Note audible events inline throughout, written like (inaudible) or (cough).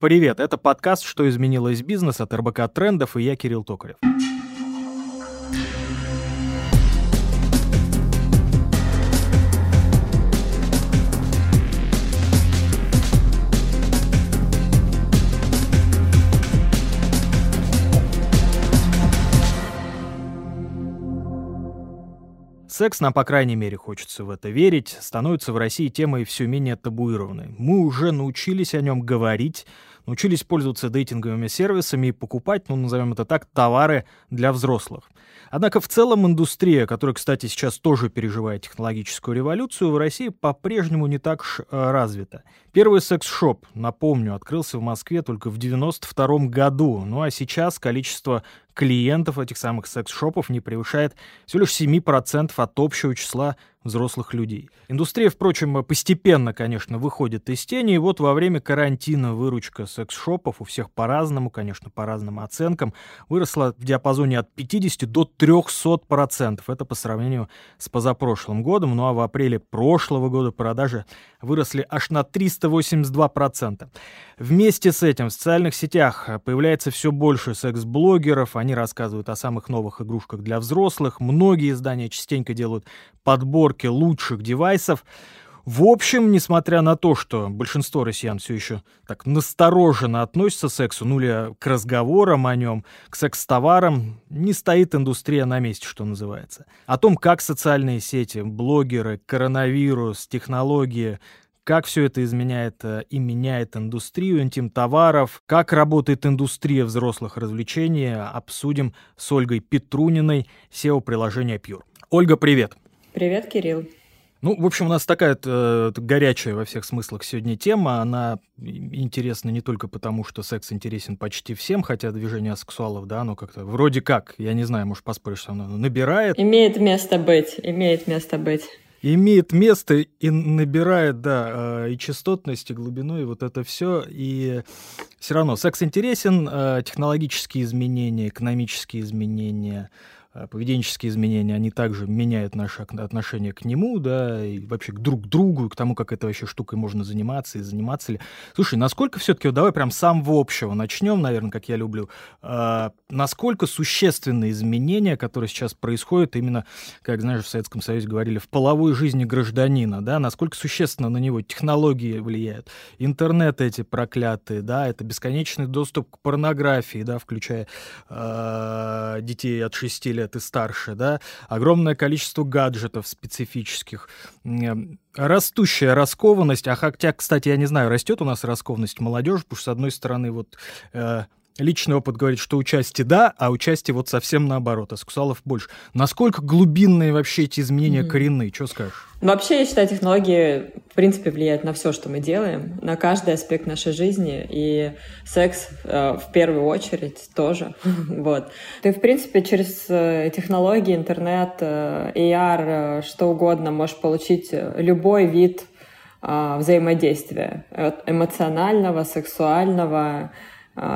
Привет, это подкаст «Что изменилось бизнес» от РБК Трендов, и я Кирилл Токарев. Секс, нам, по крайней мере, хочется в это верить, становится в России темой все менее табуированной. Мы уже научились о нем говорить, научились пользоваться дейтинговыми сервисами и покупать, ну, назовем это так, товары для взрослых. Однако в целом индустрия, которая, кстати, сейчас тоже переживает технологическую революцию, в России по-прежнему не так э, развита. Первый секс-шоп, напомню, открылся в Москве только в 92 году, ну а сейчас количество клиентов этих самых секс-шопов не превышает всего лишь 7% от общего числа взрослых людей. Индустрия, впрочем, постепенно, конечно, выходит из тени, и вот во время карантина выручка секс-шопов у всех по-разному, конечно, по разным оценкам, выросла в диапазоне от 50 до 300%. Это по сравнению с позапрошлым годом, ну а в апреле прошлого года продажи выросли аж на 382%. Вместе с этим в социальных сетях появляется все больше секс-блогеров, они рассказывают о самых новых игрушках для взрослых, многие издания частенько делают подборки лучших девайсов. В общем, несмотря на то, что большинство россиян все еще так настороженно относятся к сексу, ну или к разговорам о нем, к секс-товарам, не стоит индустрия на месте, что называется. О том, как социальные сети, блогеры, коронавирус, технологии, как все это изменяет э, и меняет индустрию интим-товаров, как работает индустрия взрослых развлечений, обсудим с Ольгой Петруниной, SEO-приложения Pure. Ольга, привет! Привет, Кирилл! Ну, в общем, у нас такая э, горячая во всех смыслах сегодня тема. Она интересна не только потому, что секс интересен почти всем, хотя движение сексуалов, да, оно как-то вроде как, я не знаю, может, поспоришь со мной, набирает. Имеет место быть, имеет место быть. Имеет место и набирает, да, э, и частотность, и глубину, и вот это все. И все равно секс интересен, э, технологические изменения, экономические изменения – поведенческие изменения, они также меняют наше отношение к нему, да, и вообще к друг другу, и к тому, как этой вообще штукой можно заниматься и заниматься ли. Слушай, насколько все-таки, вот давай прям сам в общего начнем, наверное, как я люблю, а, насколько существенные изменения, которые сейчас происходят именно, как, знаешь, в Советском Союзе говорили, в половой жизни гражданина, да, насколько существенно на него технологии влияют, интернет эти проклятые, да, это бесконечный доступ к порнографии, да, включая э, детей от 6 лет, лет и старше, да, огромное количество гаджетов специфических, растущая раскованность, а хотя, кстати, я не знаю, растет у нас раскованность молодежи, потому что, с одной стороны, вот э, личный опыт говорит, что участие да, а участие вот совсем наоборот, а сексуалов больше. Насколько глубинные вообще эти изменения mm-hmm. коренные? Что скажешь? Ну, вообще, я считаю, технологии, в принципе, влияют на все, что мы делаем, на каждый аспект нашей жизни, и секс э, в первую очередь тоже. (laughs) вот. Ты, в принципе, через э, технологии, интернет, э, AR, э, что угодно можешь получить любой вид э, взаимодействия, эмоционального, сексуального,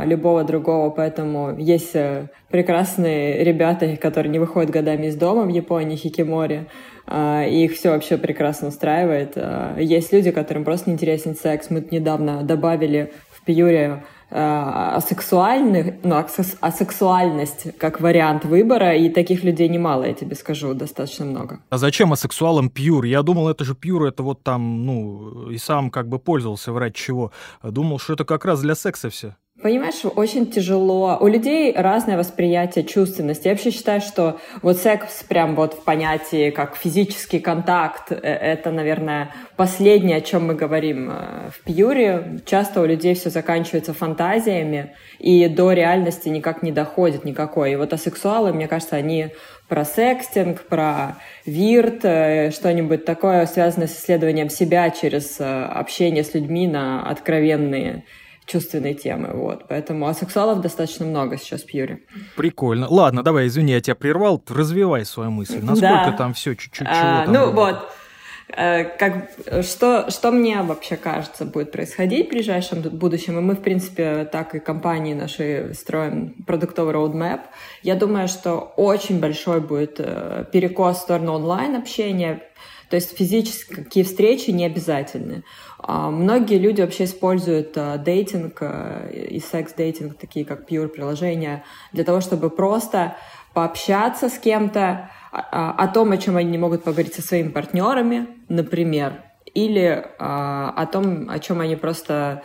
любого другого, поэтому есть э, прекрасные ребята, которые не выходят годами из дома в Японии, хикимори, а, и их все вообще прекрасно устраивает. А, есть люди, которым просто не интересен секс. Мы недавно добавили в Пьюре асексуальных, ну, асексуальность как вариант выбора, и таких людей немало, я тебе скажу, достаточно много. А зачем асексуалам пьюр? Я думал, это же пьюр, это вот там, ну, и сам как бы пользовался, врать чего. Думал, что это как раз для секса все. Понимаешь, очень тяжело. У людей разное восприятие чувственности. Я вообще считаю, что вот секс прям вот в понятии как физический контакт, э, это, наверное, последнее, о чем мы говорим э, в Пьюре. Часто у людей все заканчивается фантазиями, и до реальности никак не доходит никакой. И вот асексуалы, мне кажется, они про секстинг, про вирт, э, что-нибудь такое, связанное с исследованием себя через общение с людьми на откровенные чувственной темы, вот. Поэтому асексуалов достаточно много сейчас в Пьюре. Прикольно. Ладно, давай, извини, я тебя прервал, развивай свою мысль. Насколько да. там все, чуть-чуть, а, Ну было? вот, э, как, что, что мне вообще кажется будет происходить в ближайшем будущем, и мы, в принципе, так и компании наши строим продуктовый roadmap, я думаю, что очень большой будет э, перекос в сторону онлайн-общения, то есть физические встречи не обязательны. А, многие люди вообще используют а, дейтинг а, и секс-дейтинг, такие как Pure приложения, для того, чтобы просто пообщаться с кем-то о том, о чем они не могут поговорить со своими партнерами, например, или о том, о чем они просто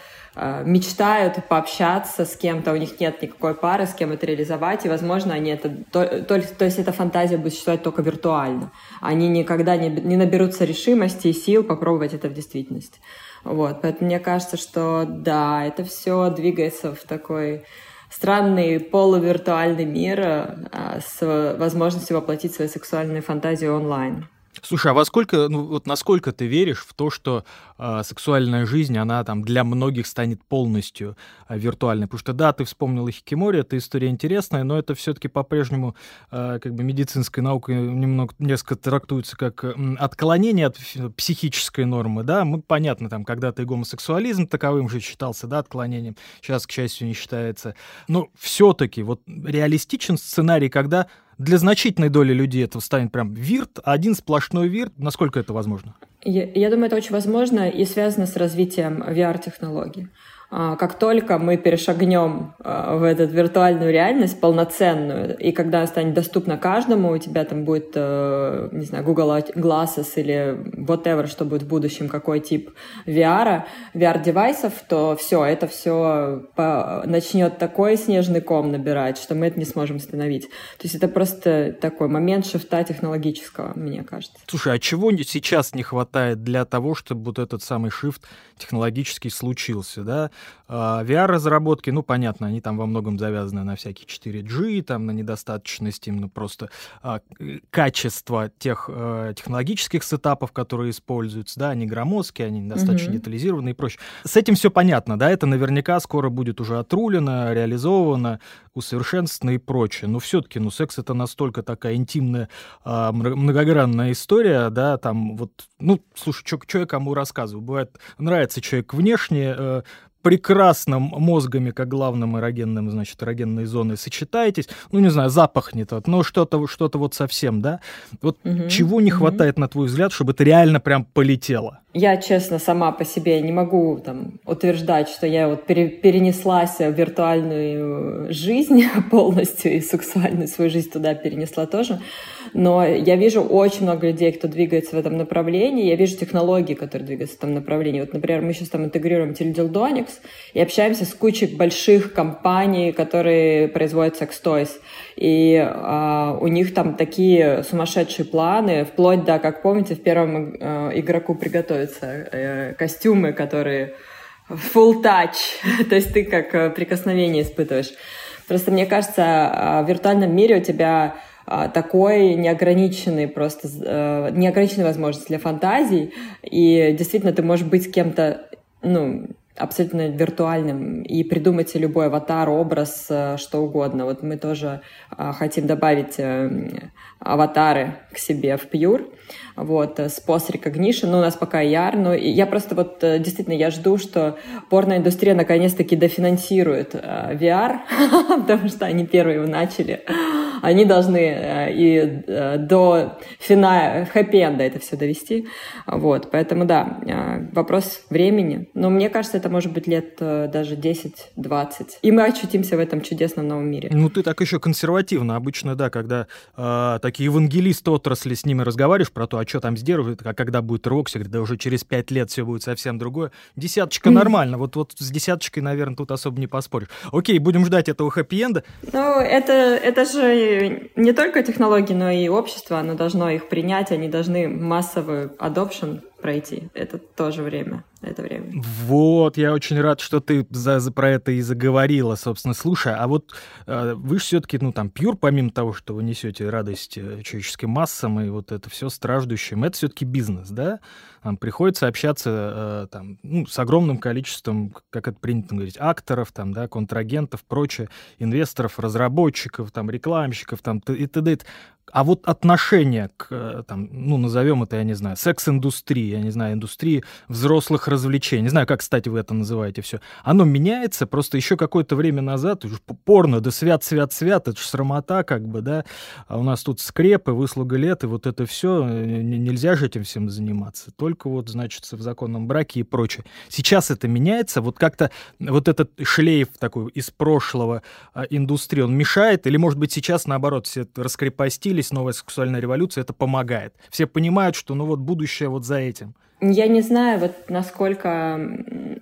мечтают пообщаться с кем-то, у них нет никакой пары, с кем это реализовать, и, возможно, они это, то, то, то есть эта фантазия будет существовать только виртуально. Они никогда не, не наберутся решимости и сил попробовать это в действительности. Вот, поэтому мне кажется, что да, это все двигается в такой странный полувиртуальный мир а, с возможностью воплотить свои сексуальные фантазии онлайн. Слушай, а во сколько, ну вот насколько ты веришь в то, что э, сексуальная жизнь, она там для многих станет полностью э, виртуальной? Потому что да, ты вспомнил Хикимори, эта история интересная, но это все-таки по-прежнему э, как бы медицинской наукой немного несколько трактуется как отклонение от психической нормы, да? Мы понятно там, когда-то и гомосексуализм таковым же считался, да, отклонением, сейчас, к счастью, не считается. Но все-таки вот реалистичен сценарий, когда для значительной доли людей это станет прям вирт, один сплошной вирт. Насколько это возможно? Я, я думаю, это очень возможно и связано с развитием VR-технологий. А, как только мы перешагнем а, в эту виртуальную реальность полноценную, и когда она станет доступна каждому, у тебя там будет, э, не знаю, Google Glasses или whatever, что будет в будущем, какой тип VR, VR-девайсов, то все, это все начнет такой снежный ком набирать, что мы это не сможем остановить. То есть это просто такой момент шифта технологического, мне кажется. Слушай, а чего сейчас не хватает для того, чтобы вот этот самый шифт технологический случился, да? А, VR-разработки, ну, понятно, они там во многом завязаны на всякие 4G, там на недостаточность именно просто а, качества тех а, технологических сетапов, которые используются, да, они громоздкие, они недостаточно mm-hmm. детализированы и прочее. С этим все понятно, да, это наверняка скоро будет уже отрулено, реализовано, усовершенствовано и прочее. Но все-таки, ну, секс это настолько такая интимная, а, многогранная история, да, там вот, ну, слушай, что я кому рассказываю? Бывает, нравится человек внешне, э, прекрасным мозгами, как главным эрогенным, значит, эрогенной зоной сочетаетесь, ну, не знаю, запах не тот, но что-то что вот совсем, да? Вот угу, чего не угу. хватает, на твой взгляд, чтобы это реально прям полетело? Я, честно, сама по себе не могу там утверждать, что я вот пере перенеслась в виртуальную жизнь (laughs) полностью и сексуальную свою жизнь туда перенесла тоже. Но я вижу очень много людей, кто двигается в этом направлении. Я вижу технологии, которые двигаются в этом направлении. Вот, например, мы сейчас там интегрируем Теледилдоникс и общаемся с кучей больших компаний, которые производят секс-тойс. И а, у них там такие сумасшедшие планы, вплоть до, как помните, в первом а, игроку приготовиться э, костюмы, которые full touch, (laughs) то есть ты как э, прикосновение испытываешь. Просто мне кажется, а, в виртуальном мире у тебя такой неограниченный просто, э, неограниченная возможность для фантазий, и действительно ты можешь быть с кем-то, ну, абсолютно виртуальным и придумать любой аватар, образ, э, что угодно. Вот мы тоже а, хотим добавить э, аватары к себе в Pure, вот, с post recognition, ну, у нас пока яр, но я просто вот действительно, я жду, что порноиндустрия наконец-таки дофинансирует VR, (laughs) потому что они первые его начали, они должны э, и э, до финала, хэппи-энда это все довести. Вот, поэтому да, э, вопрос времени. Но мне кажется, это может быть лет даже 10-20. И мы очутимся в этом чудесном новом мире. Ну, ты так еще консервативно. Обычно, да, когда э, такие евангелисты отрасли с ними разговариваешь про то, а что там сделают, а когда будет Рокси, да уже через пять лет все будет совсем другое. Десяточка нормально. Вот, вот с десяточкой, наверное, тут особо не поспоришь. Окей, будем ждать этого хэппи-энда. Ну, это, это же не только технологии, но и общество, оно должно их принять, они должны массовый adoption пройти. Это тоже время. Это время. Вот, я очень рад, что ты за, за, про это и заговорила, собственно. Слушай, а вот э, вы же все-таки, ну, там, пьюр, помимо того, что вы несете радость э, человеческим массам и вот это все страждущим, это все-таки бизнес, да? Там приходится общаться э, там, ну, с огромным количеством, как это принято говорить, акторов, там, да, контрагентов, прочее, инвесторов, разработчиков, там, рекламщиков, там, и т.д. А вот отношение к, э, там, ну, назовем это, я не знаю, секс-индустрии, я не знаю, индустрии взрослых развлечений, не знаю, как, кстати, вы это называете все, оно меняется, просто еще какое-то время назад, порно, да свят, свят, свят, это же срамота, как бы, да, а у нас тут скрепы, выслуга лет, и вот это все, э, нельзя же этим всем заниматься, только вот, значит, в законном браке и прочее. Сейчас это меняется, вот как-то вот этот шлейф такой из прошлого а, индустрии, он мешает, или, может быть, сейчас, наоборот, все раскрепостили, появились, новая сексуальная революция, это помогает. Все понимают, что ну вот будущее вот за этим. Я не знаю, вот насколько,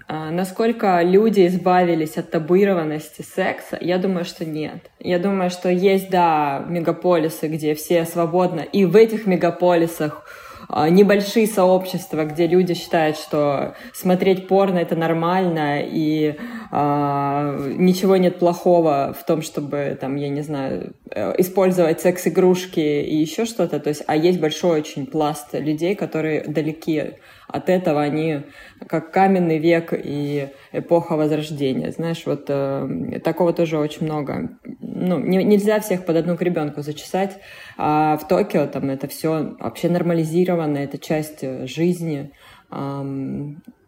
а, насколько люди избавились от табуированности секса. Я думаю, что нет. Я думаю, что есть, да, мегаполисы, где все свободно. И в этих мегаполисах небольшие сообщества, где люди считают, что смотреть порно это нормально и а, ничего нет плохого в том, чтобы там, я не знаю, э, использовать секс-игрушки и еще что-то. То есть, а есть большой очень пласт людей, которые далеки от этого, они как каменный век и эпоха Возрождения. Знаешь, вот э, такого тоже очень много. Ну, не, нельзя всех под одну гребенку зачесать. А в Токио там это все вообще нормализировано, это часть э, жизни.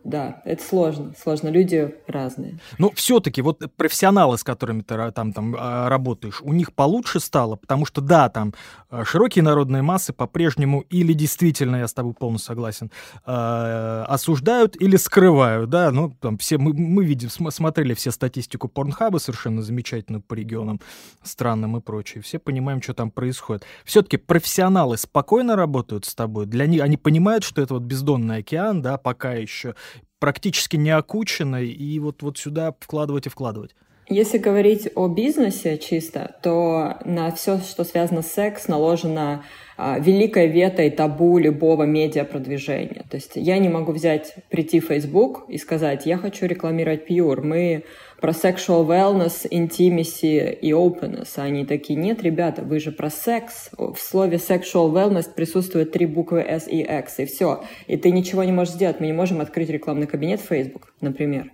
Да, это сложно, сложно, люди разные. Но все-таки вот профессионалы, с которыми ты там, там а, работаешь, у них получше стало, потому что да, там а, широкие народные массы по-прежнему или действительно, я с тобой полностью согласен, э, осуждают или скрывают, да, ну там все, мы, мы видим, смотрели все статистику Порнхаба совершенно замечательную по регионам, странам и прочее, все понимаем, что там происходит. Все-таки профессионалы спокойно работают с тобой, для них, они понимают, что это вот бездонный океан, да, пока еще, практически не окученной, и вот, вот сюда вкладывать и вкладывать. Если говорить о бизнесе чисто, то на все, что связано с секс, наложено а, великое вето и табу любого медиапродвижения. То есть я не могу взять, прийти в Facebook и сказать, я хочу рекламировать Pure, мы про sexual wellness, intimacy и openness. А они такие, нет, ребята, вы же про секс. В слове sexual wellness присутствуют три буквы S и X, и все. И ты ничего не можешь сделать. Мы не можем открыть рекламный кабинет в Facebook, например.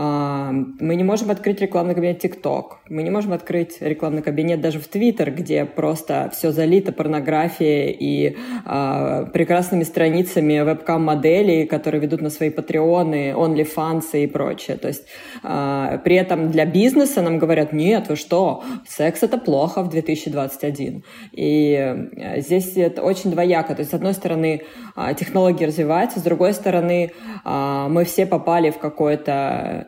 Мы не можем открыть рекламный кабинет TikTok. Мы не можем открыть рекламный кабинет даже в Twitter, где просто все залито порнографией и а, прекрасными страницами вебкам-моделей, которые ведут на свои патреоны, OnlyFans и прочее. То есть а, при этом для бизнеса нам говорят, нет, вы что, секс это плохо в 2021. И а, здесь это очень двояко. То есть с одной стороны а, технологии развиваются, с другой стороны а, мы все попали в какое-то Э,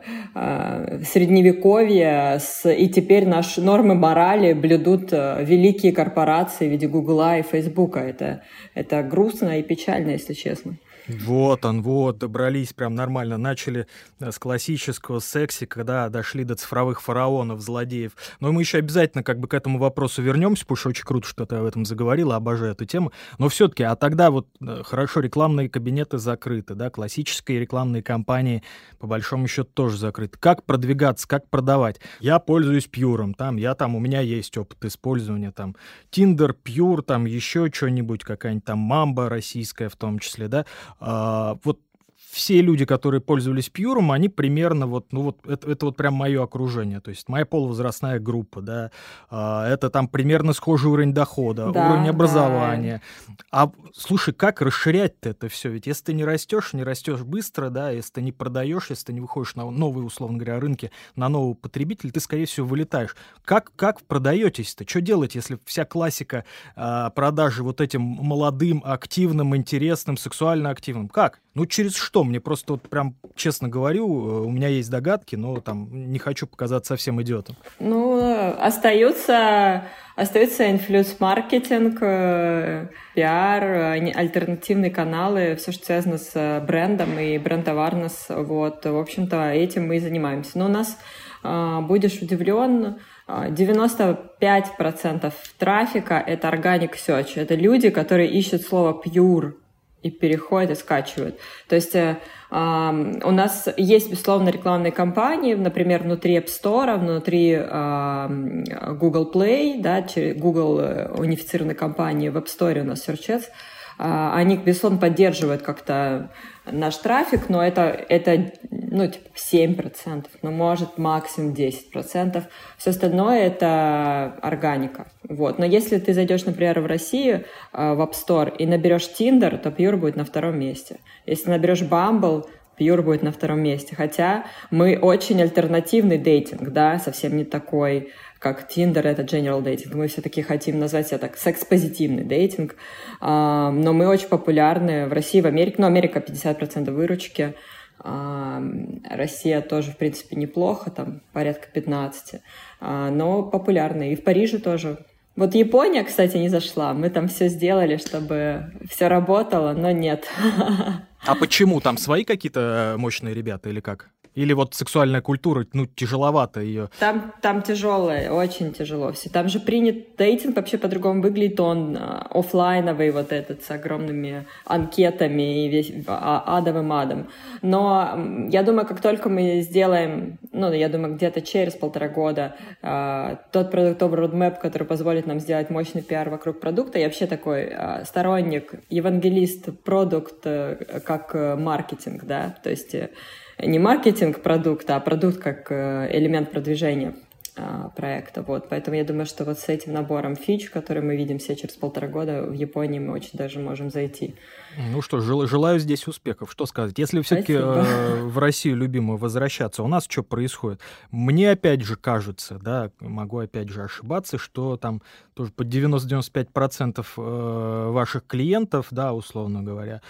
средневековье, с, и теперь наши нормы морали блюдут э, великие корпорации в виде Гугла и Фейсбука. Это, это грустно и печально, если честно. Вот он, вот, добрались прям нормально. Начали э, с классического сексика, да, дошли до цифровых фараонов, злодеев. Но мы еще обязательно как бы к этому вопросу вернемся, потому что очень круто, что ты об этом заговорила, обожаю эту тему. Но все-таки, а тогда вот э, хорошо, рекламные кабинеты закрыты, да, классические рекламные кампании по большому счету тоже закрыты. Как продвигаться, как продавать? Я пользуюсь Пьюром, там, я там, у меня есть опыт использования, там, Тиндер, Пьюр, там, еще что-нибудь, какая-нибудь там Мамба российская в том числе, да, а, вот все люди, которые пользовались Пьюром, они примерно вот, ну вот, это, это вот прям мое окружение, то есть моя полувозрастная группа, да, а, это там примерно схожий уровень дохода, да, уровень образования. Да. А слушай, как расширять-то это все? Ведь если ты не растешь, не растешь быстро, да, если ты не продаешь, если ты не выходишь на новые, условно говоря, рынки, на нового потребителя, ты, скорее всего, вылетаешь. Как, как продаетесь-то? Что делать, если вся классика а, продажи вот этим молодым, активным, интересным, сексуально активным? Как? Ну, через что? Мне просто вот прям, честно говорю, э, у меня есть догадки, но там не хочу показаться совсем идиотом. Ну, остаются, остается инфлюенс-маркетинг, э, пиар, альтернативные каналы, все, что связано с брендом и бренд-аварнес. Вот, в общем-то, этим мы и занимаемся. Но у нас, будешь удивлен, 95% трафика — это органик search. Это люди, которые ищут слово pure и переходят и скачивают. То есть э, э, у нас есть, безусловно, рекламные кампании, например, внутри App Store, внутри э, Google Play, да, Google э, унифицированной компании в App Store у нас SearchAds, э, они, безусловно, поддерживают как-то наш трафик, но это, это ну, типа 7%, ну, может, максимум 10%. Все остальное — это органика. Вот. Но если ты зайдешь, например, в Россию, э, в App Store, и наберешь Tinder, то Pure будет на втором месте. Если наберешь Bumble, Pure будет на втором месте. Хотя мы очень альтернативный дейтинг, да, совсем не такой, как Tinder, это general dating. Мы все-таки хотим назвать себя так секс-позитивный дейтинг. А, но мы очень популярны в России, в Америке. Ну, Америка 50% выручки. А, Россия тоже, в принципе, неплохо, там порядка 15. А, но популярны. И в Париже тоже вот Япония, кстати, не зашла. Мы там все сделали, чтобы все работало, но нет. (laughs) А почему? Там свои какие-то мощные ребята или как? Или вот сексуальная культура, ну, тяжеловато ее? Там, там тяжелое, очень тяжело все. Там же принят дейтинг вообще по-другому выглядит он а, офлайновый вот этот с огромными анкетами и весь а, адовым адом. Но я думаю, как только мы сделаем, ну, я думаю, где-то через полтора года э, тот продуктовый roadmap, который позволит нам сделать мощный пиар вокруг продукта, я вообще такой э, сторонник, евангелист продукт э, как э, маркетинг, да, то есть э, не маркетинг продукта, а продукт как э, элемент продвижения а, проекта. Вот. Поэтому я думаю, что вот с этим набором фич, который мы видим все через полтора года, в Японии мы очень даже можем зайти. Ну что, жел, желаю здесь успехов. Что сказать? Если все-таки э, в Россию любимую возвращаться, у нас что происходит? Мне опять же кажется, да, могу опять же ошибаться, что там тоже под 90-95% э, ваших клиентов, да, условно говоря,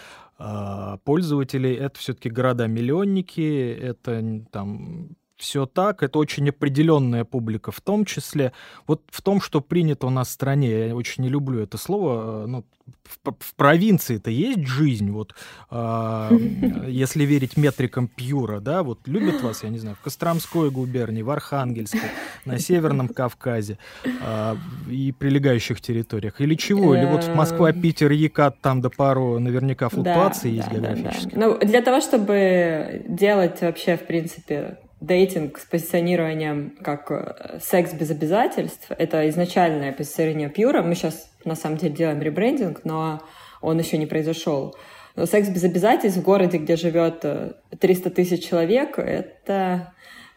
пользователей. Это все-таки города-миллионники, это там все так, это очень определенная публика, в том числе. Вот в том, что принято у нас в стране, я очень не люблю это слово, э, ну, в, в провинции-то есть жизнь, вот, э, (laughs) если верить метрикам Пьюра, да, вот любят вас, я не знаю, в Костромской губернии, в Архангельске, на Северном Кавказе э, и прилегающих территориях, или чего, или вот Москва, Питер, Екат, там до пару наверняка флуктуации есть географические. Ну, для того, чтобы делать вообще, в принципе, дейтинг с позиционированием как э, секс без обязательств. Это изначальное позиционирование Пьюра. Мы сейчас на самом деле делаем ребрендинг, но он еще не произошел. Но секс без обязательств в городе, где живет 300 э, тысяч человек, это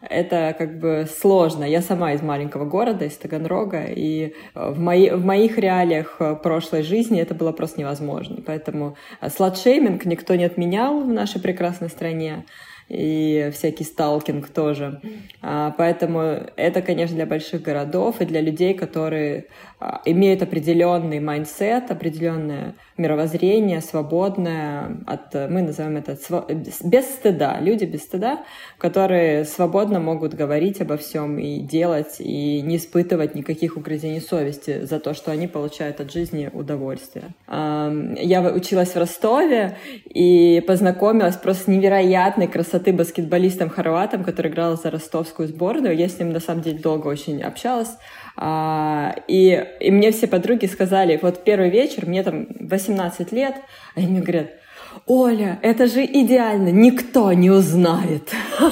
это как бы сложно. Я сама из маленького города, из Таганрога, и э, в, мои, в моих реалиях прошлой жизни это было просто невозможно. Поэтому slut-shaming никто не отменял в нашей прекрасной стране и всякий сталкинг тоже. А, поэтому это, конечно, для больших городов и для людей, которые а, имеют определенный mindset, определенное мировоззрение, свободное от, мы называем это без стыда, люди без стыда, которые свободно могут говорить обо всем и делать, и не испытывать никаких угрызений совести за то, что они получают от жизни удовольствие. Я училась в Ростове и познакомилась просто с невероятной красоты баскетболистом-хорватом, который играл за ростовскую сборную. Я с ним, на самом деле, долго очень общалась. А, и, и мне все подруги сказали, вот первый вечер, мне там 18 лет, они мне говорят, Оля, это же идеально, никто не узнает. (laughs)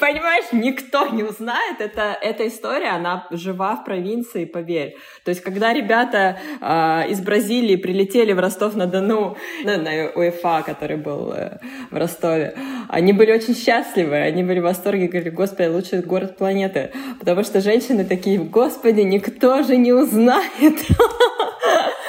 Понимаешь, никто не узнает. Это, эта история, она жива в провинции, поверь. То есть, когда ребята э, из Бразилии прилетели в Ростов-на-Дону, ну, на УЕФА, который был э, в Ростове, они были очень счастливы, они были в восторге, говорили, господи, лучший город планеты. Потому что женщины такие, господи, никто же не узнает. (laughs)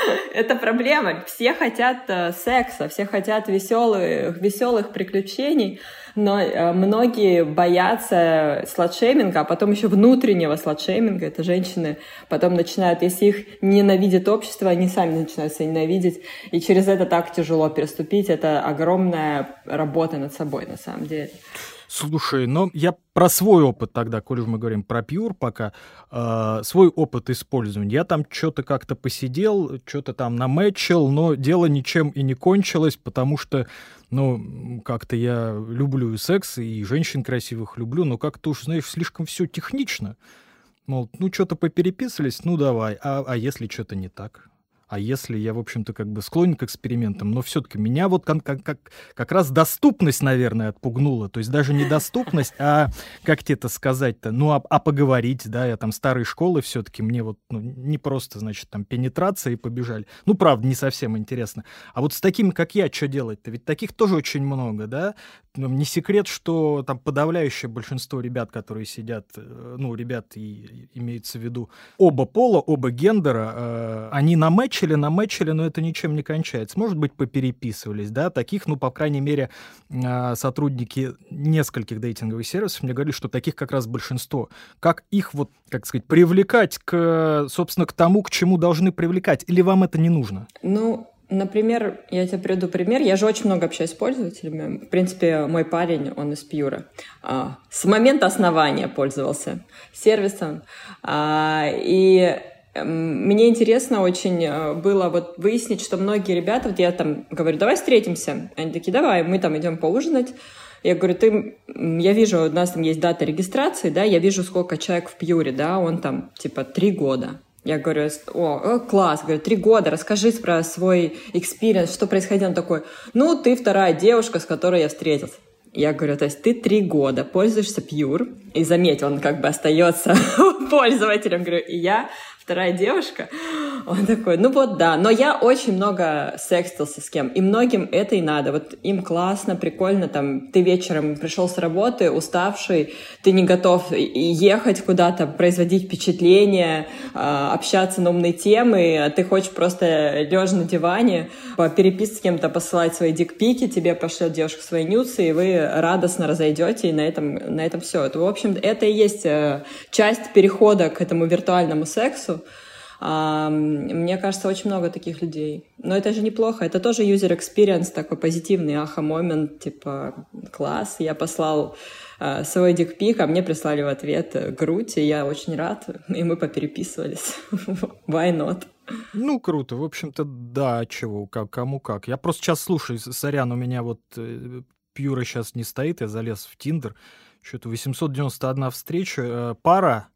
(laughs) Это проблема. Все хотят э, секса, все хотят веселых, веселых приключений, но э, многие боятся сладшейминга, а потом еще внутреннего сладшейминга. Это женщины потом начинают, если их ненавидит общество, они сами начинают себя ненавидеть. И через это так тяжело переступить. Это огромная работа над собой на самом деле. Слушай, ну я про свой опыт тогда, коль мы говорим про Pure пока, э, свой опыт использования. Я там что-то как-то посидел, что-то там намечил, но дело ничем и не кончилось, потому что, ну, как-то я люблю и секс, и женщин красивых люблю, но как-то уж, знаешь, слишком все технично. Мол, ну, что-то попереписывались, ну, давай. А, а если что-то не так? А если я, в общем-то, как бы склонен к экспериментам, но все-таки меня вот как, как, как, как раз доступность, наверное, отпугнула. То есть даже не доступность, а как тебе это сказать-то? Ну, а, а поговорить, да, я там старой школы все-таки, мне вот ну, не просто, значит, там пенетрация и побежали. Ну, правда, не совсем интересно. А вот с такими, как я, что делать-то? Ведь таких тоже очень много, да? Ну, не секрет, что там подавляющее большинство ребят, которые сидят, э, ну, ребят и имеется в виду оба пола, оба гендера, э, они намечили, намечили, но это ничем не кончается. Может быть, попереписывались, да, таких, ну, по крайней мере, э, сотрудники нескольких дейтинговых сервисов мне говорили, что таких как раз большинство. Как их вот, как сказать, привлекать к, собственно, к тому, к чему должны привлекать? Или вам это не нужно? Ну, Например, я тебе приведу пример. Я же очень много общаюсь с пользователями. В принципе, мой парень, он из Пьюра. А, с момента основания пользовался сервисом. А, и мне интересно очень э, было вот выяснить, что многие ребята, вот я там говорю, давай встретимся. Они такие, давай, мы там идем поужинать. Я говорю, ты, я вижу, у нас там есть дата регистрации, да, я вижу, сколько человек в Pure, да, он там типа три года. Я говорю, о, класс, говорю, три года, расскажи про свой experience, что происходило. Он такой, ну, ты вторая девушка, с которой я встретился. Я говорю, то есть ты три года пользуешься Pure, и заметь, он как бы остается (laughs) пользователем, говорю, и я вторая девушка. Он такой, ну вот да, но я очень много секстился с кем, и многим это и надо. Вот им классно, прикольно, там, ты вечером пришел с работы, уставший, ты не готов ехать куда-то, производить впечатление, а, общаться на умные темы, а ты хочешь просто лежа на диване, переписке с кем-то посылать свои дикпики, тебе пошлет девушка свои нюцы, и вы радостно разойдете, и на этом, на этом все. Это, в общем, это и есть э, часть перехода к этому виртуальному сексу, а, мне кажется, очень много таких людей. Но это же неплохо. Это тоже user experience, такой позитивный аха-момент, типа, класс, я послал э, свой дикпик, а мне прислали в ответ э, грудь, и я очень рад, и мы попереписывались. (laughs) Why not? Ну, круто. В общем-то, да, чего, как, кому как. Я просто сейчас слушаю, сорян, у меня вот э, Пьюра сейчас не стоит, я залез в Тиндер, что-то 891 встреча, пара,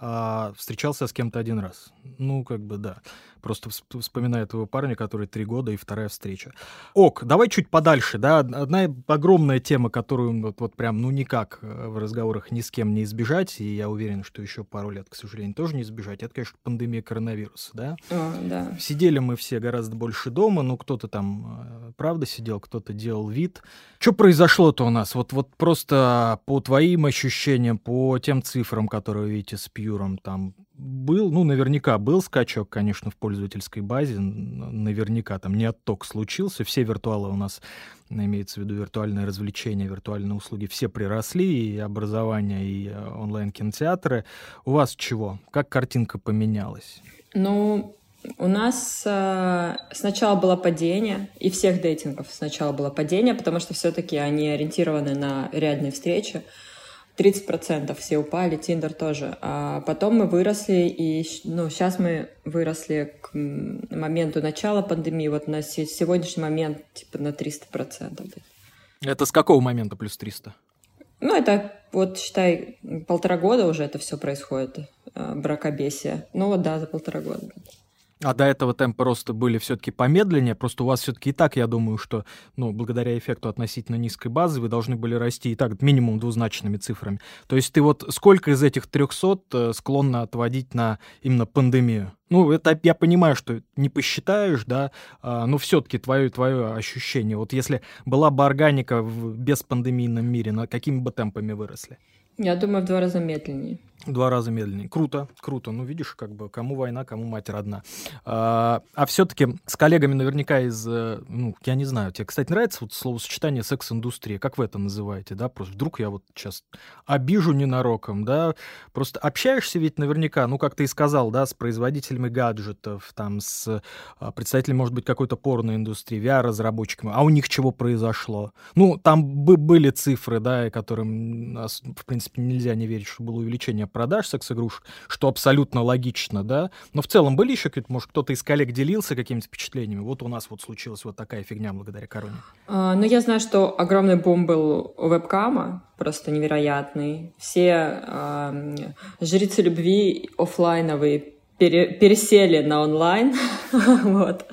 а встречался с кем-то один раз. Ну, как бы да. Просто вспоминаю этого парня, который три года и вторая встреча. Ок, давай чуть подальше, да. Одна огромная тема, которую вот, вот прям, ну, никак э, в разговорах ни с кем не избежать, и я уверен, что еще пару лет, к сожалению, тоже не избежать, это, конечно, пандемия коронавируса, да. О, да. Сидели мы все гораздо больше дома, ну, кто-то там э, правда сидел, кто-то делал вид. Что произошло-то у нас? Вот, вот просто по твоим ощущениям, по тем цифрам, которые вы видите с Пьюром, там был, ну, наверняка был скачок, конечно, в пользовательской базе, наверняка там не отток случился, все виртуалы у нас, имеется в виду виртуальные развлечения, виртуальные услуги, все приросли, и образование, и э, онлайн-кинотеатры. У вас чего? Как картинка поменялась? Ну, у нас э, сначала было падение, и всех дейтингов сначала было падение, потому что все-таки они ориентированы на реальные встречи. 30% все упали, Тиндер тоже. А потом мы выросли, и ну, сейчас мы выросли к моменту начала пандемии, вот на сегодняшний момент типа на 300%. Это с какого момента плюс 300? Ну, это вот, считай, полтора года уже это все происходит, э, бракобесие. Ну вот да, за полтора года. А до этого темпы роста были все-таки помедленнее, просто у вас все-таки и так, я думаю, что, ну, благодаря эффекту относительно низкой базы вы должны были расти и так минимум двузначными цифрами. То есть ты вот сколько из этих 300 э, склонна отводить на именно пандемию? Ну, это я понимаю, что не посчитаешь, да, а, но все-таки твое, твое ощущение. Вот если была бы органика в беспандемийном мире, на какими бы темпами выросли? Я думаю, в два раза медленнее. Два раза медленнее. Круто, круто. Ну, видишь, как бы кому война, кому мать родна. А, а все-таки с коллегами наверняка из, э, ну, я не знаю, тебе, кстати, нравится вот словосочетание секс-индустрия? Как вы это называете, да? Просто вдруг я вот сейчас обижу ненароком, да? Просто общаешься ведь наверняка, ну, как ты и сказал, да, с производителями гаджетов, там, с а, представителями, может быть, какой-то порноиндустрии, VR-разработчиками. А у них чего произошло? Ну, там были цифры, да, которым, в принципе, нельзя не верить, что было увеличение продаж секс-игрушек, что абсолютно логично, да. Но в целом были еще какие-то, может, кто-то из коллег делился какими-то впечатлениями? Вот у нас вот случилась вот такая фигня благодаря короне. А, ну, я знаю, что огромный бум был вебкама, просто невероятный. Все э, жрицы любви офлайновые пере, пересели на онлайн, (laughs) вот.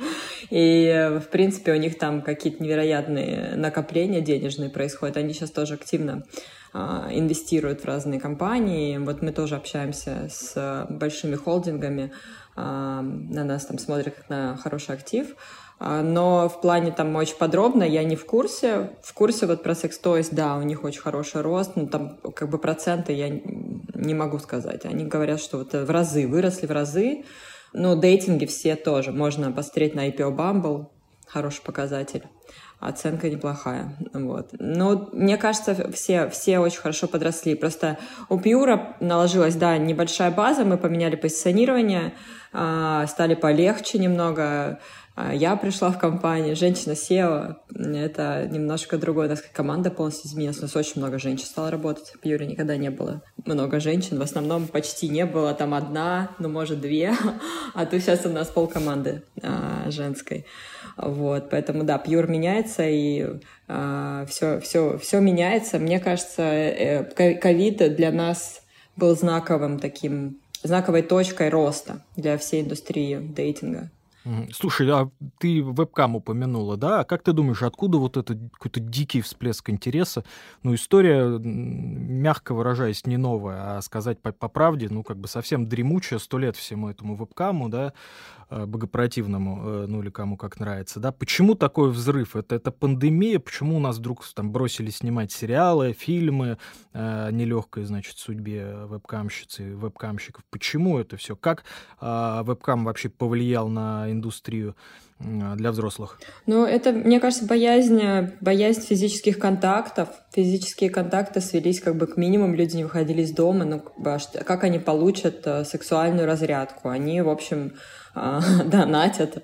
И, в принципе, у них там какие-то невероятные накопления денежные происходят. Они сейчас тоже активно а, инвестируют в разные компании. Вот мы тоже общаемся с большими холдингами, а, на нас там смотрят как на хороший актив. А, но в плане там очень подробно я не в курсе. В курсе вот про Toys, да, у них очень хороший рост, но там как бы проценты я не могу сказать. Они говорят, что вот в разы, выросли в разы. Ну, дейтинги все тоже. Можно посмотреть на IPO Bumble, хороший показатель. Оценка неплохая. Вот. Но мне кажется, все, все очень хорошо подросли. Просто у Пьюра наложилась, да, небольшая база, мы поменяли позиционирование, а, стали полегче немного, а, я пришла в компанию, женщина села, это немножко другое, у нас команда полностью изменилась, у нас очень много женщин стало работать, в Юре никогда не было много женщин, в основном почти не было, там одна, ну, может, две, (laughs) а то сейчас у нас полкоманды а, женской, вот, поэтому, да, Пьюр меняется, и а, все, все, все меняется, мне кажется, э, ковид для нас был знаковым таким, знаковой точкой роста для всей индустрии дейтинга. Слушай, а ты вебкам упомянула, да? А как ты думаешь, откуда вот этот какой-то дикий всплеск интереса? Ну, история, мягко выражаясь, не новая, а сказать по, по правде, ну, как бы совсем дремучая, сто лет всему этому вебкаму, да? Э, богопротивному, э, ну или кому как нравится, да, почему такой взрыв? Это, это пандемия, почему у нас вдруг там бросили снимать сериалы, фильмы э, нелегкой, значит, судьбе вебкамщицы, вебкамщиков? Почему это все? Как э, вебкам вообще повлиял на индустрию? для взрослых? Ну, это, мне кажется, боязнь, боязнь физических контактов. Физические контакты свелись как бы к минимуму, люди не выходили из дома, ну, как они получат сексуальную разрядку? Они, в общем, а, (laughs) донатят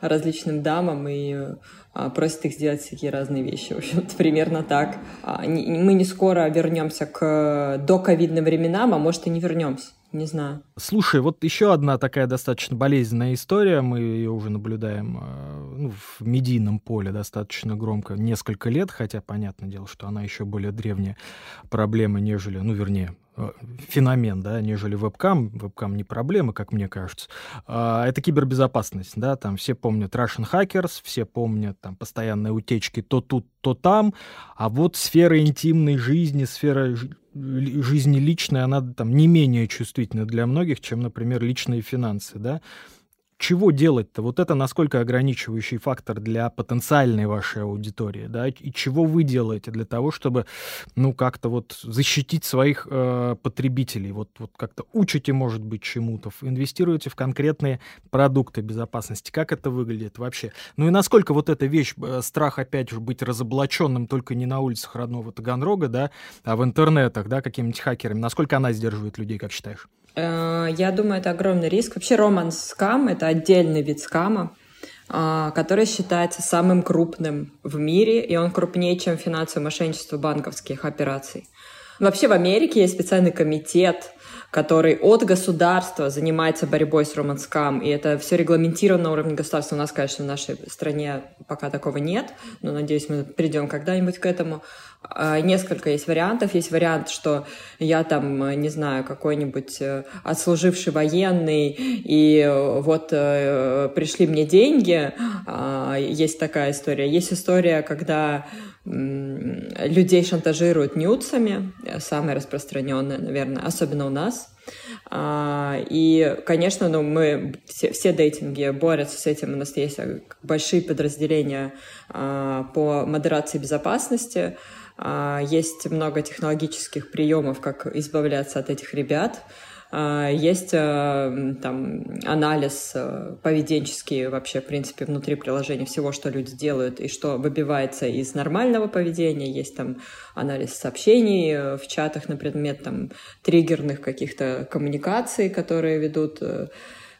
различным дамам и а, просят их сделать всякие разные вещи. В общем-то, (laughs) примерно так. А, мы не скоро вернемся к доковидным временам, а может и не вернемся. Не знаю. Слушай, вот еще одна такая достаточно болезненная история. Мы ее уже наблюдаем ну, в медийном поле достаточно громко несколько лет, хотя понятное дело, что она еще более древняя проблема, нежели, ну, вернее, Э, феномен, да, нежели вебкам. Вебкам не проблема, как мне кажется. А, это кибербезопасность, да, там все помнят Russian Hackers, все помнят там постоянные утечки то тут, то там, а вот сфера интимной жизни, сфера жизни личной, она там не менее чувствительна для многих, чем, например, личные финансы, да чего делать-то? Вот это насколько ограничивающий фактор для потенциальной вашей аудитории, да? И чего вы делаете для того, чтобы, ну, как-то вот защитить своих э, потребителей? Вот, вот как-то учите, может быть, чему-то, инвестируете в конкретные продукты безопасности. Как это выглядит вообще? Ну и насколько вот эта вещь, э, страх, опять же, быть разоблаченным только не на улицах родного Таганрога, да, а в интернетах, да, какими-нибудь хакерами, насколько она сдерживает людей, как считаешь? Э, я думаю, это огромный риск. Вообще романс скам — это отдельный вид скама, э, который считается самым крупным в мире, и он крупнее, чем финансовое мошенничество банковских операций. Вообще в Америке есть специальный комитет, который от государства занимается борьбой с романскам, и это все регламентировано на уровне государства. У нас, конечно, в нашей стране пока такого нет, но, надеюсь, мы придем когда-нибудь к этому. А, несколько есть вариантов. Есть вариант, что я там, не знаю, какой-нибудь э, отслуживший военный, и вот э, пришли мне деньги. А, есть такая история. Есть история, когда людей шантажируют нюцами, самая распространенная, наверное, особенно у нас. А, и, конечно, ну, мы все, все дейтинги борются с этим. У нас есть э, большие подразделения по модерации безопасности. А, есть много технологических приемов, как избавляться от этих ребят. А, есть э, там анализ э, поведенческий вообще, в принципе, внутри приложения всего, что люди делают и что выбивается из нормального поведения. Есть там анализ сообщений э, в чатах на предмет там триггерных каких-то коммуникаций, которые ведут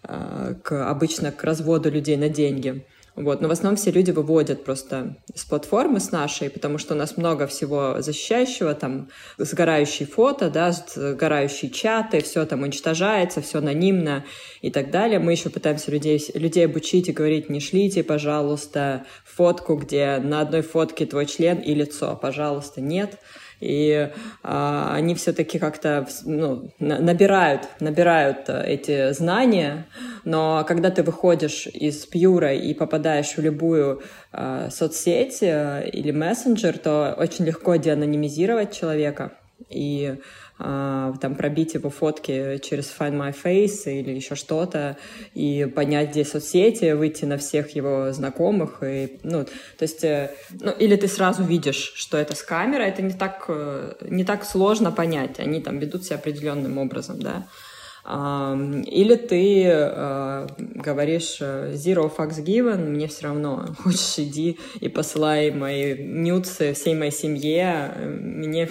к, обычно к разводу людей на деньги. Вот. Но в основном все люди выводят просто с платформы, с нашей, потому что у нас много всего защищающего, там сгорающие фото, да, сгорающие чаты, все там уничтожается, все анонимно и так далее. Мы еще пытаемся людей, людей обучить и говорить, не шлите, пожалуйста, фотку, где на одной фотке твой член и лицо, пожалуйста, нет и а, они все-таки как-то ну, набирают, набирают э, эти знания, но когда ты выходишь из пьюра и попадаешь в любую а, соцсеть э, или мессенджер, то очень легко деанонимизировать человека. И там пробить его фотки через Find My Face или еще что-то и поднять здесь соцсети, выйти на всех его знакомых. И, ну, то есть, э, ну, или ты сразу видишь, что это с камерой, это не так, э, не так сложно понять. Они там ведут себя определенным образом, да. Или ты э, говоришь э, zero fucks given, мне все равно, хочешь иди и посылай мои нюцы всей моей семье, мне,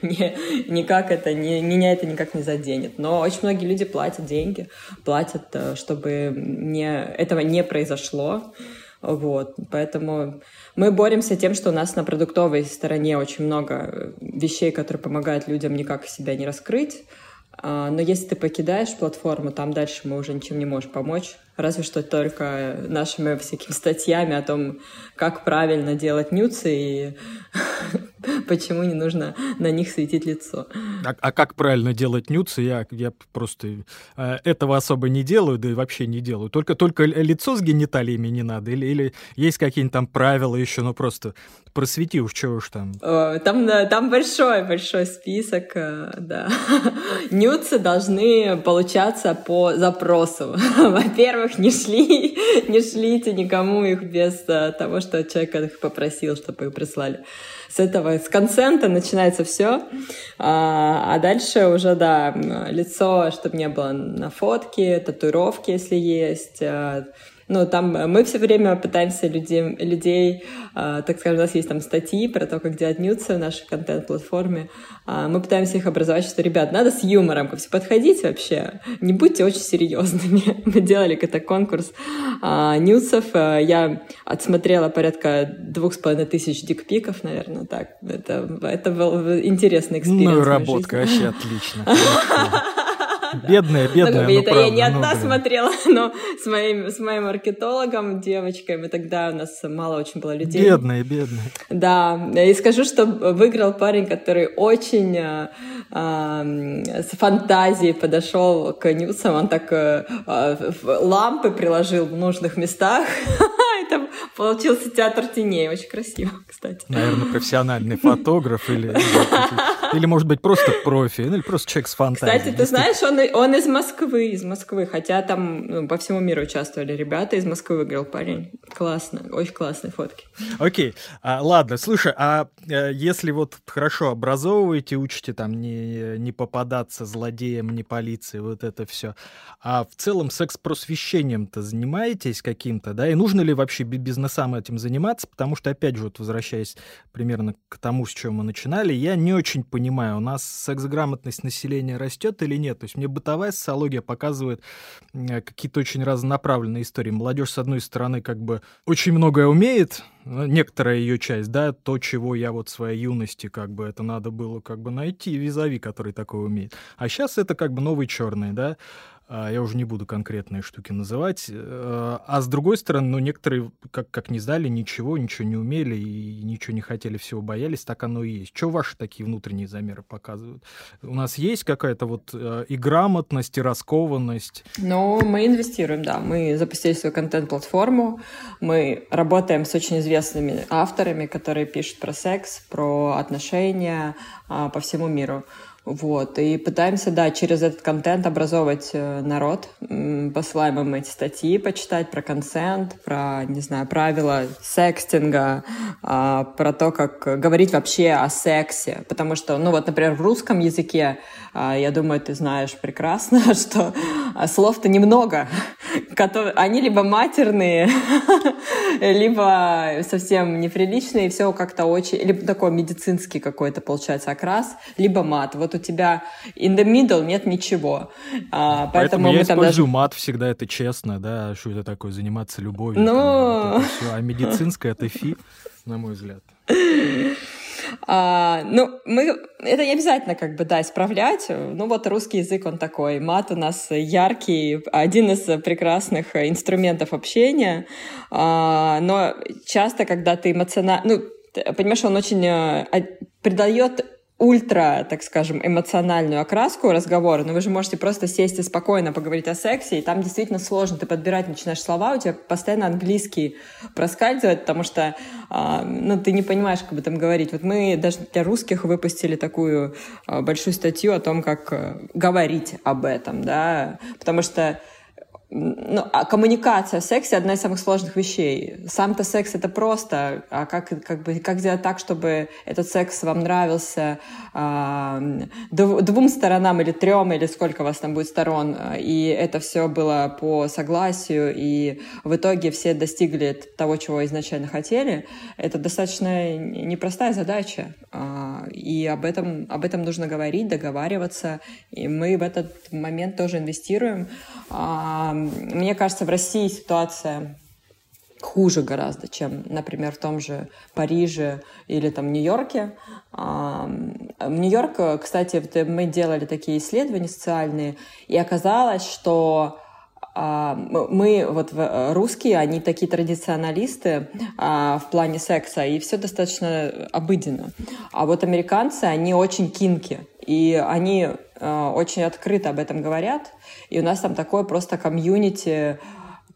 мне никак это, не, меня это никак не заденет. Но очень многие люди платят деньги, платят, э, чтобы не, этого не произошло. Вот, поэтому мы боремся тем, что у нас на продуктовой стороне очень много вещей, которые помогают людям никак себя не раскрыть, а, но если ты покидаешь платформу, там дальше мы уже ничем не можем помочь. Разве что только нашими всякими статьями о том, как правильно делать нюцы и (laughs) почему не нужно на них светить лицо. А, а как правильно делать нюцы, я, я просто э, этого особо не делаю, да и вообще не делаю. Только, только лицо с гениталиями не надо, или, или есть какие-нибудь там правила еще, ну просто просвети уж, чего уж там. Там, там большой-большой список, э, да. (laughs) Нюцы должны получаться по запросу. (laughs) Во-первых, не шли, (laughs) не шлите никому их без э, того, что человек их попросил, чтобы их прислали с этого, с консента начинается все. А, а дальше уже, да, лицо, чтобы не было на фотке, татуировки, если есть, а, ну, там э, мы все время пытаемся людей, людей э, так скажем, у нас есть там статьи про то, как делать нюцы в нашей контент-платформе. Э, мы пытаемся их образовать, что, ребят, надо с юмором ко все подходить вообще. Не будьте очень серьезными. (laughs) мы делали какой-то конкурс э, нюцев. Э, я отсмотрела порядка двух с половиной тысяч дикпиков, наверное, так. Это, это был интересный эксперимент. Ну, работка вообще отлично. (laughs) Бедная, бедная. Ну, это правда, я не одна ну, смотрела, (laughs) но с моим, с моим маркетологом, девочкой, мы тогда у нас мало очень было людей. Бедная, бедная. Да, и скажу, что выиграл парень, который очень а, а, с фантазией подошел к нюсам, он так а, лампы приложил в нужных местах. (laughs) Это получился театр теней, очень красиво, кстати. Наверное, профессиональный фотограф или, (laughs) или, может быть, просто профи, ну, или просто человек с фантазией. Кстати, ты знаешь, он, он из Москвы, из Москвы, хотя там ну, по всему миру участвовали ребята, из Москвы выиграл парень. Классно, очень классные фотки. Окей, а, ладно, слушай, а э, если вот хорошо образовываете, учите там не, не попадаться злодеям, не полиции, вот это все, а в целом секс-просвещением-то занимаетесь каким-то, да, и нужно ли вообще бизнесам этим заниматься, потому что, опять же, вот возвращаясь примерно к тому, с чего мы начинали, я не очень понимаю, у нас секс-грамотность населения растет или нет, то есть мне бытовая социология показывает э, какие-то очень разнонаправленные истории. Молодежь, с одной стороны, как бы очень многое умеет, некоторая ее часть, да, то, чего я вот в своей юности, как бы, это надо было как бы найти визави, который такое умеет. А сейчас это как бы новый черный, да, я уже не буду конкретные штуки называть. Э, а с другой стороны, ну, некоторые, как, как не сдали, ничего, ничего не умели и ничего не хотели, всего боялись, так оно и есть. Что ваши такие внутренние замеры показывают? У нас есть какая-то вот э, и грамотность, и раскованность? Ну, мы инвестируем, да. Мы запустили свою контент-платформу, мы работаем с очень известными авторами, которые пишут про секс, про отношения а, по всему миру. Вот, и пытаемся, да, через этот контент образовывать э, народ, посылаем им эти статьи почитать про консент, про, не знаю, правила секстинга, а, про то, как говорить вообще о сексе, потому что, ну вот, например, в русском языке, а, я думаю, ты знаешь прекрасно, (laughs) что слов-то немного, (laughs) они либо матерные, (laughs) либо совсем неприличные, и все как-то очень, либо такой медицинский какой-то получается окрас, либо мат. Вот у тебя in the middle нет ничего. А, поэтому, поэтому я мы использую даже... мат всегда, это честно, да, что это такое, заниматься любовью. Но... Там, вот а медицинское это фи, на мой взгляд. А, ну, мы, это не обязательно как бы, да, исправлять. Ну, вот русский язык, он такой. Мат у нас яркий, один из прекрасных инструментов общения. А, но часто, когда ты эмоционально... Ну, понимаешь, он очень э, придает ультра, так скажем, эмоциональную окраску разговора, но вы же можете просто сесть и спокойно поговорить о сексе, и там действительно сложно, ты подбирать начинаешь слова, у тебя постоянно английский проскальзывает, потому что э, ну, ты не понимаешь, как об этом говорить. Вот мы даже для русских выпустили такую э, большую статью о том, как э, говорить об этом, да, потому что ну, а коммуникация в сексе одна из самых сложных вещей. Сам-то секс это просто, а как, как, бы, как сделать так, чтобы этот секс вам нравился э, двум сторонам или трем, или сколько у вас там будет сторон, и это все было по согласию, и в итоге все достигли того, чего изначально хотели, это достаточно непростая задача, э, и об этом, об этом нужно говорить, договариваться, и мы в этот момент тоже инвестируем. Э, мне кажется, в России ситуация хуже гораздо, чем, например, в том же Париже или там Нью-Йорке. В Нью-Йорке, кстати, мы делали такие исследования социальные, и оказалось, что а, мы вот русские, они такие традиционалисты а, в плане секса, и все достаточно обыденно. А вот американцы, они очень кинки, и они а, очень открыто об этом говорят, и у нас там такое просто комьюнити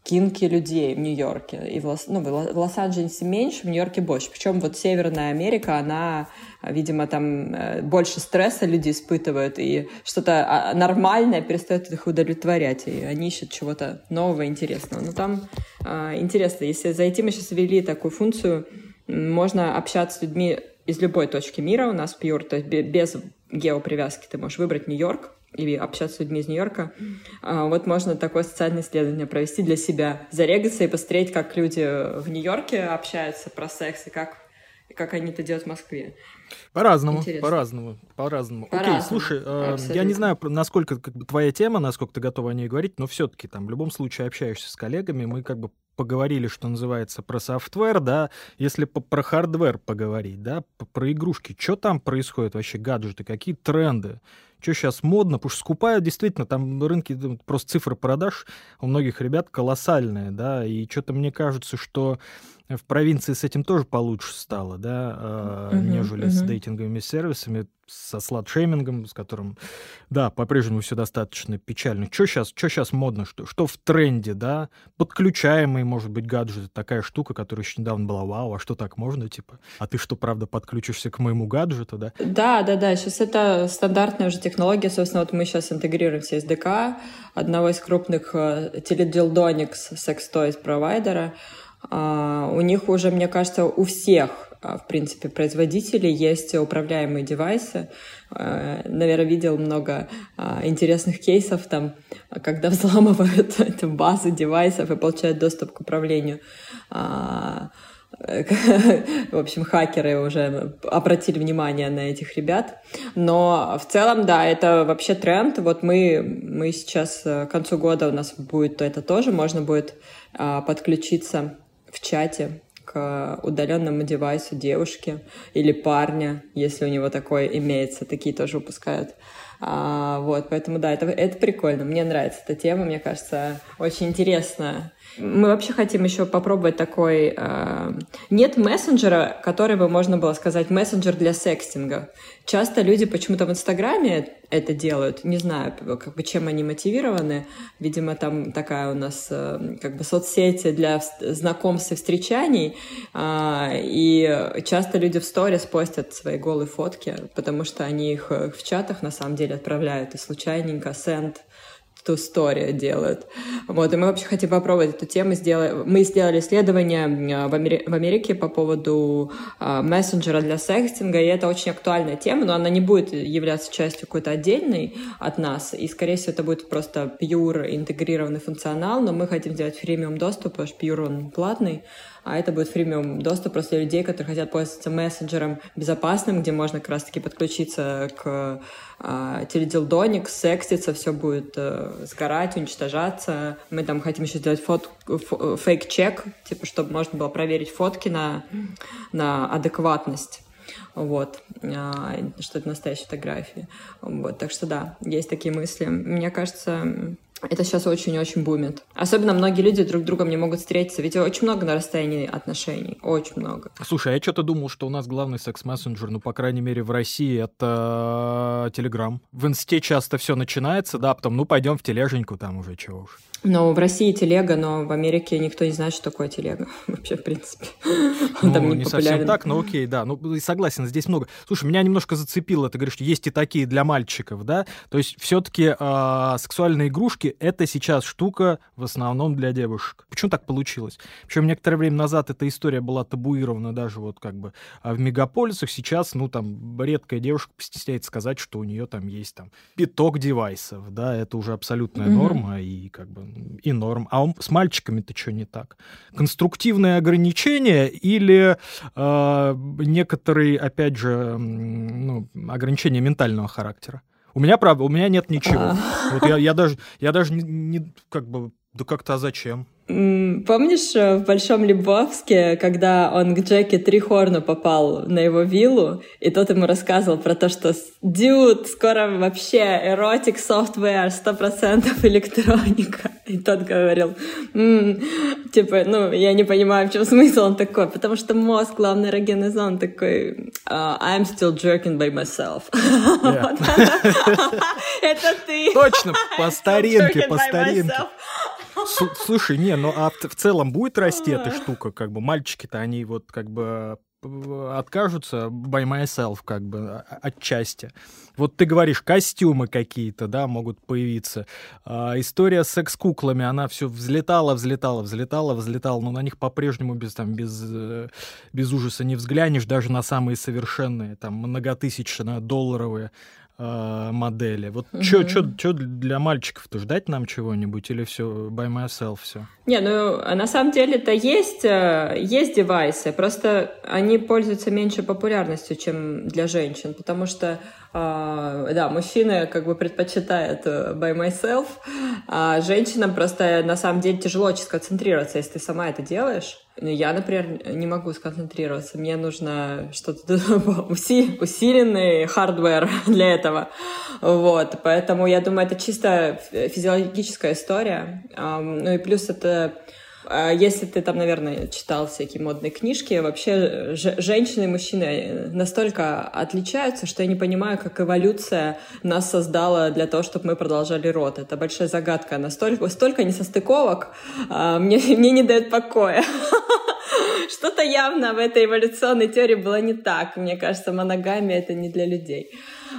кинки людей в Нью-Йорке. И в, Лос, ну, в Лос-Анджелесе меньше, в Нью-Йорке больше. Причем вот Северная Америка, она, видимо, там э, больше стресса люди испытывают, и что-то а, нормальное перестает их удовлетворять, и они ищут чего-то нового, интересного. Но там э, интересно, если зайти, мы сейчас ввели такую функцию, можно общаться с людьми из любой точки мира, у нас Pure, то есть без геопривязки ты можешь выбрать Нью-Йорк, или общаться с людьми из Нью-Йорка. А, вот можно такое социальное исследование провести для себя, зарегаться и посмотреть, как люди в Нью-Йорке общаются про секс и как, как они это делают в Москве. По-разному, по-разному, по-разному. По Окей, слушай, э, я не знаю, насколько как бы, твоя тема, насколько ты готова о ней говорить, но все-таки там в любом случае общаешься с коллегами, мы как бы поговорили, что называется, про software, да, если про hardware поговорить, да, про игрушки, что там происходит вообще, гаджеты, какие тренды, что сейчас модно, потому что скупают действительно, там рынки, просто цифры продаж у многих ребят колоссальные, да, и что-то мне кажется, что в провинции с этим тоже получше стало, да, uh-huh, нежели uh-huh. с дейтинговыми сервисами, со slut-shaming ом, с которым, да, по-прежнему все достаточно печально. Что сейчас, что сейчас модно, что, что в тренде, да? Подключаемый, может быть, гаджет, такая штука, которая еще недавно была, вау, а что так можно, типа? А ты что, правда, подключишься к моему гаджету, да? Да, да, да, сейчас это стандартная уже технология, собственно, вот мы сейчас интегрируем с SDK одного из крупных Teledildonics Sex Toys провайдера, у них уже, мне кажется, у всех, а, в принципе, производителей есть управляемые девайсы. А, наверное, видел много интересных кейсов там, когда (laughs) взламывают базы девайсов и получают доступ к управлению. (laughs) В общем, хакеры уже обратили внимание на этих ребят. Но в целом, да, это вообще тренд. Вот мы, мы сейчас к концу года у нас будет это тоже, можно будет подключиться в чате к удаленному девайсу девушки или парня, если у него такое имеется, такие тоже выпускают. А, вот, поэтому да, это, это прикольно. Мне нравится эта тема, мне кажется, очень интересная мы вообще хотим еще попробовать такой... Э, нет мессенджера, который бы можно было сказать мессенджер для секстинга. Часто люди почему-то в Инстаграме это делают. Не знаю, как бы чем они мотивированы. Видимо, там такая у нас э, как бы соцсети для знакомств и встречаний. Э, и часто люди в сторис постят свои голые фотки, потому что они их в чатах на самом деле отправляют и случайненько сенд ту историю делают. Вот, и мы вообще хотим попробовать эту тему. Сделать. Мы сделали исследование в, Амери... в Америке по поводу а, мессенджера для секстинга, и это очень актуальная тема, но она не будет являться частью какой-то отдельной от нас, и, скорее всего, это будет просто пьюр интегрированный функционал, но мы хотим сделать премиум доступ, потому что пьюр он платный, а это будет фримиум доступ просто для людей, которые хотят пользоваться мессенджером безопасным, где можно как раз-таки подключиться к а, теледилдоник, секститься, все будет а, сгорать, уничтожаться. Мы там хотим еще сделать фот, фейк-чек, типа, чтобы можно было проверить фотки на, на адекватность вот, что это настоящие фотографии. Вот, так что да, есть такие мысли. Мне кажется, это сейчас очень-очень бумит. Особенно многие люди друг с другом не могут встретиться, ведь очень много на расстоянии отношений, очень много. Слушай, а я что-то думал, что у нас главный секс-мессенджер, ну, по крайней мере, в России, это Телеграм. В Инсте часто все начинается, да, потом, ну, пойдем в тележеньку, там уже чего уж. Ну, в России телега, но в Америке никто не знает, что такое телега. (laughs) Вообще, в принципе. (laughs) Ну, там не, не совсем так, но окей, да. Ну, согласен, здесь много. Слушай, меня немножко зацепило, ты говоришь, что есть и такие для мальчиков, да? То есть все-таки э, а, сексуальные игрушки — это сейчас штука в основном для девушек. Почему так получилось? Причем некоторое время назад эта история была табуирована даже вот как бы а в мегаполисах. Сейчас, ну, там, редкая девушка постесняется сказать, что у нее там есть там пяток девайсов, да, это уже абсолютная mm-hmm. норма и как бы и норм. А он, с мальчиками-то что не так? Конструктивные ограничения или э, некоторые, опять же, ну, ограничения ментального характера? У меня, правда, у меня нет ничего. А. Вот я, я даже, я даже не, не как бы, да как-то а зачем? Помнишь э, в Большом Лебовске, когда он к Джеки Трихорну попал на его виллу, и тот ему рассказывал про то, что «Дюд, скоро вообще эротик софтвер, сто процентов электроника». И тот говорил, м-м, типа, ну, я не понимаю, в чем смысл он такой, потому что мозг, главный эрогенный зон такой uh, «I'm still jerking by myself». (laughs) (laughs) Это ты. Точно, (laughs) по старинке, по старинке. Слушай, не, ну а в целом будет расти эта штука, как бы мальчики-то они вот как бы откажутся by myself, как бы отчасти. Вот ты говоришь, костюмы какие-то, да, могут появиться. А, история с секс-куклами, она все взлетала, взлетала, взлетала, взлетала, но на них по-прежнему без, там, без, э, без ужаса не взглянешь, даже на самые совершенные, там, многотысячно долларовые э, модели. Вот угу. что для мальчиков-то ждать нам чего-нибудь или все by myself все? Не, ну на самом деле-то есть, э, есть девайсы, просто они пользуются меньше популярностью, чем для женщин, потому что А, да, мужчины как бы предпочитают э, by myself, а женщинам просто на самом деле тяжело сконцентрироваться, если ты сама это делаешь. Ну, я, например, не могу сконцентрироваться. Мне нужно что-то (laughs) уси усиленный hardware (laughs) для этого. Вот, поэтому я думаю, это чисто физиологическая история. Ну и плюс это а если ты там, наверное, читал всякие модные книжки, вообще женщины и мужчины настолько отличаются, что я не понимаю, как эволюция нас создала для того, чтобы мы продолжали род. Это большая загадка. Настолько, столько несостыковок а, мне, (laughs) мне не дает покоя. (laughs) Что-то явно в этой эволюционной теории было не так. Мне кажется, моногамия — это не для людей.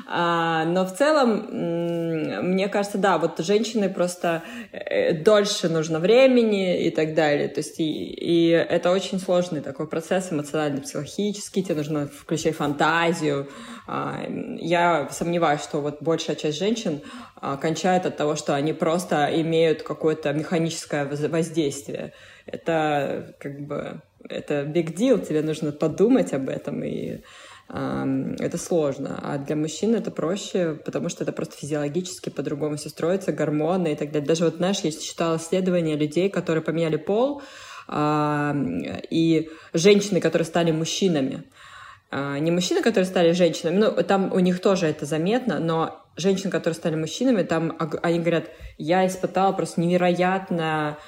А, но в целом, мне кажется, да, вот женщины просто э, дольше нужно времени и так далее. То есть и, и это очень сложный такой процесс эмоционально-психологический. Тебе нужно включать фантазию. А, я сомневаюсь, что вот большая часть женщин а, кончает от того, что они просто имеют какое-то механическое воздействие. Это как бы это big deal, тебе нужно подумать об этом и это сложно. А для мужчин это проще, потому что это просто физиологически по-другому все строится, гормоны и так далее. Даже вот, знаешь, я читала исследования людей, которые поменяли пол, и женщины, которые стали мужчинами. А, не мужчины, которые стали женщинами, ну, там у них тоже это заметно, но женщины, которые стали мужчинами, там они говорят, я испытала просто невероятно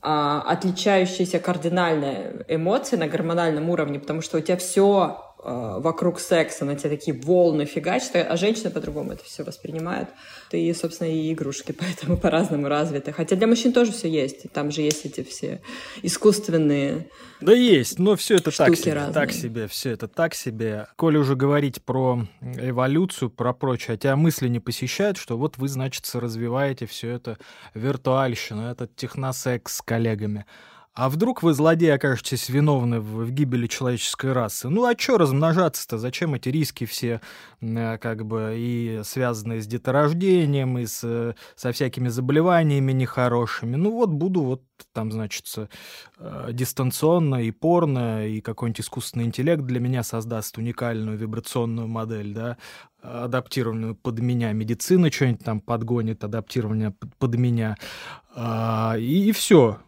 а, отличающиеся кардинальные эмоции на гормональном уровне, потому что у тебя все вокруг секса, на тебя такие волны фигачат, а женщины по-другому это все воспринимают. И, собственно, и игрушки (laughs) поэтому по-разному развиты. Хотя для мужчин тоже все есть. Там же есть эти все искусственные Да есть, но все это так себе, разные. так себе, все это так себе. Коли уже говорить про эволюцию, про прочее, а тебя мысли не посещают, что вот вы, значит, развиваете все это виртуальщину, этот техносекс с коллегами. А вдруг вы, злодеи, окажетесь виновны в, гибели человеческой расы? Ну а что размножаться-то? Зачем эти риски все, э, как бы, и связанные с деторождением, и с, со всякими заболеваниями нехорошими? Ну вот буду вот там, значит, э, дистанционно и порно, и какой-нибудь искусственный интеллект для меня создаст уникальную вибрационную модель, да, адаптированную под меня. Медицина что-нибудь там подгонит, адаптирование под, под меня. А, и, и все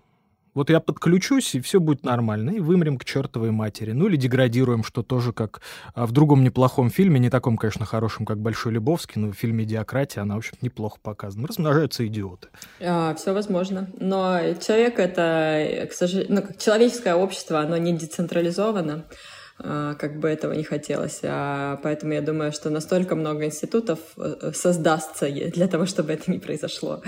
Вот я подключусь, и все будет нормально, и вымрем к чертовой матери. Ну или деградируем, что тоже как а, в другом неплохом фильме, не таком, конечно, хорошем, как «Большой Любовский», но в фильме «Идиократия» она, в общем неплохо показана. Размножаются идиоты. А, все возможно. Но человек — это, к сожалению, ну, человеческое общество, оно не децентрализовано. А, как бы этого не хотелось. А поэтому я думаю, что настолько много институтов э, создастся для того, чтобы это не произошло.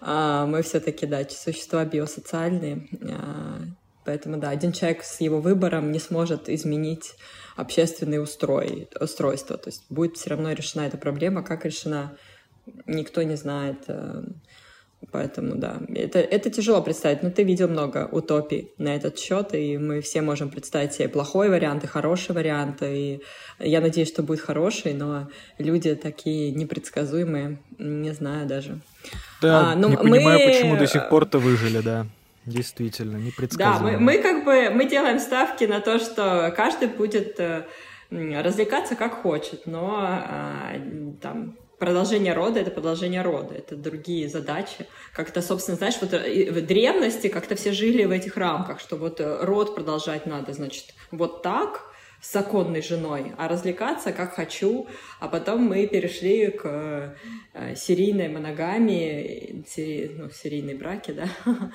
А мы все-таки, да, существа биосоциальные. А, поэтому, да, один человек с его выбором не сможет изменить общественные устрой. То есть будет все равно решена эта проблема. Как решена, никто не знает. Поэтому, да, это, это тяжело представить. Но ты видел много утопий на этот счет, и мы все можем представить себе плохой вариант и хороший вариант. И я надеюсь, что будет хороший, но люди такие непредсказуемые, не знаю даже. Да, а, но не мы... понимаю, почему до сих пор-то выжили, да. Действительно, непредсказуемо. Да, мы, мы как бы мы делаем ставки на то, что каждый будет э, развлекаться как хочет, но а, там продолжение рода — это продолжение рода, это другие задачи. Как-то, собственно, знаешь, вот э, в древности как-то все жили в этих рамках, что вот э, род продолжать надо, значит, вот так, с законной женой, а развлекаться как хочу. А потом мы перешли к э, серийной моногамии, сери, ну, серийной браки, да, (laughs)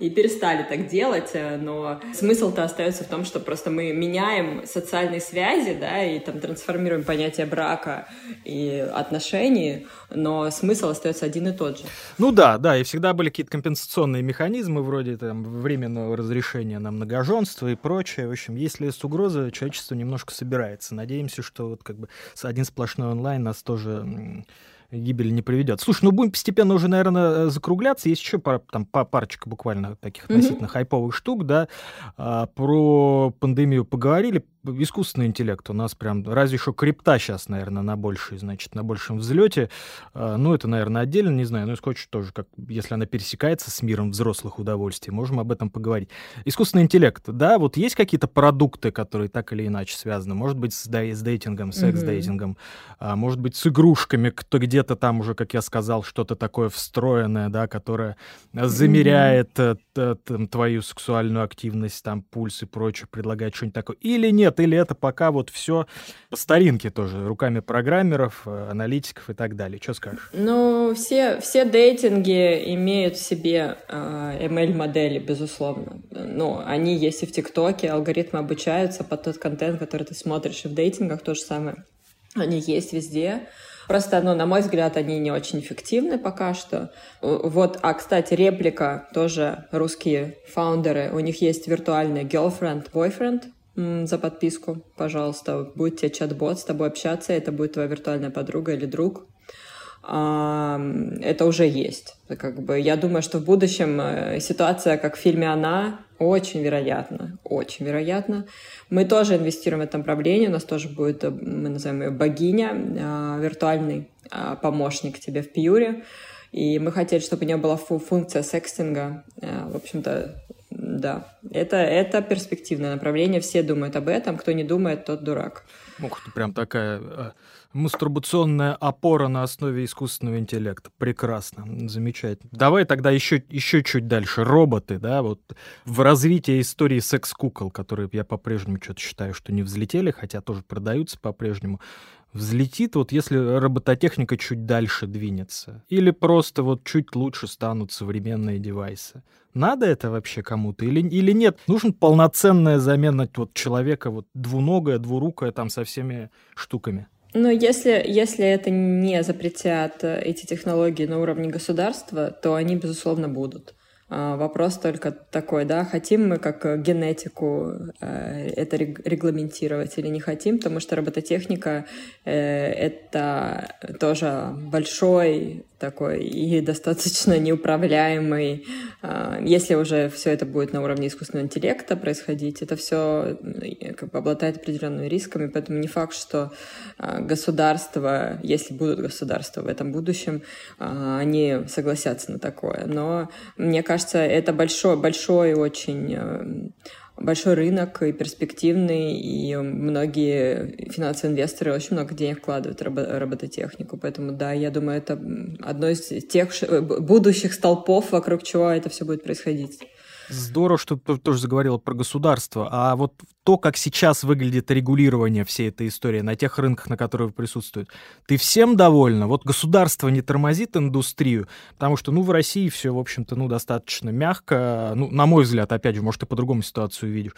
и перестали так делать, э, но смысл-то остается в том, что просто мы меняем социальные связи, да, и там трансформируем понятие брака и отношений, но смысл остается один и тот же. Ну да, да, и всегда были какие-то компенсационные механизмы вроде там временного разрешения на многоженство и прочее. В общем, если есть угроза, человечество количество немножко собирается. Надеемся, что вот как бы один сплошной онлайн нас тоже гибель не приведет. Слушай, ну будем постепенно уже, наверное, э, закругляться. Есть еще пара, там, парочка буквально таких относительно mm-hmm. хайповых штук, да. А, про пандемию поговорили, искусственный интеллект у нас прям, разве что крипта сейчас, наверное, на большей, значит, на большем взлете. А, ну, это, наверное, отдельно, не знаю, но ну, хочешь тоже, как, если она пересекается с миром взрослых удовольствий, можем об этом поговорить. Искусственный интеллект, да, вот есть какие-то продукты, которые так или иначе связаны, может быть, с, да, с дейтингом, секс-дейтингом, mm-hmm. а, может быть, с игрушками, кто где-то там уже, как я сказал, что-то такое встроенное, да, которое замеряет mm-hmm. твою сексуальную активность, там, пульс и прочее, предлагает что-нибудь такое, или нет, или это пока вот все по старинке тоже, руками программеров, э, аналитиков и так далее. Что скажешь? Ну, все, все дейтинги имеют в себе э, ML-модели, безусловно. Ну, они есть и в ТикТоке, алгоритмы обучаются под тот контент, который ты смотришь, и в дейтингах то же самое. Они есть везде. Просто, ну, на мой взгляд, они не очень эффективны пока что. Вот, а, кстати, реплика тоже русские фаундеры. У них есть виртуальный girlfriend, boyfriend, за подписку, пожалуйста. Будет тебе чат-бот с тобой общаться, это будет твоя виртуальная подруга или друг. Это уже есть. Как бы, я думаю, что в будущем э, ситуация, как в фильме «Она», очень вероятно, очень вероятно. Мы тоже инвестируем в это направление, у нас тоже будет, э, мы называем ее богиня, а, виртуальный а, помощник тебе в Пьюре. И мы хотели, чтобы у нее была функция секстинга. Э, в общем-то, да, это, это перспективное направление. Все думают об этом. Кто не думает, тот дурак. Ух ты, прям такая э, мастурбационная опора на основе искусственного интеллекта. Прекрасно, замечательно. Давай тогда еще, еще чуть дальше. Роботы, да, вот в развитии истории секс-кукол, которые я по-прежнему что-то считаю, что не взлетели, хотя тоже продаются по-прежнему взлетит, вот если робототехника чуть дальше двинется? Или просто вот чуть лучше станут современные девайсы? Надо это вообще кому-то или, или нет? Нужен полноценная замена вот человека, вот двуногая, двурукая там со всеми штуками. Но если, если это не запретят э, эти технологии на уровне государства, то они, безусловно, будут. А, вопрос только такой, да, хотим мы как э, генетику э, это регламентировать или не хотим, потому что робототехника э, это тоже большой такой и достаточно неуправляемый. А, если уже все это будет на уровне искусственного интеллекта происходить, это все как бы обладает определенными рисками, поэтому не факт, что а, государство, если будут государства в этом будущем, они согласятся на такое. Но мне кажется, это большой, большой очень большой рынок и перспективный, и многие финансовые инвесторы очень много денег вкладывают в робототехнику. Поэтому, да, я думаю, это одно из тех будущих столпов, вокруг чего это все будет происходить. Здорово, что ты тоже заговорила про государство. А вот то, как сейчас выглядит регулирование всей этой истории на тех рынках, на которых присутствует, ты всем довольна? Вот государство не тормозит индустрию, потому что, ну, в России все, в общем-то, ну, достаточно мягко. Ну, на мой взгляд, опять же, может, ты по-другому ситуацию видишь.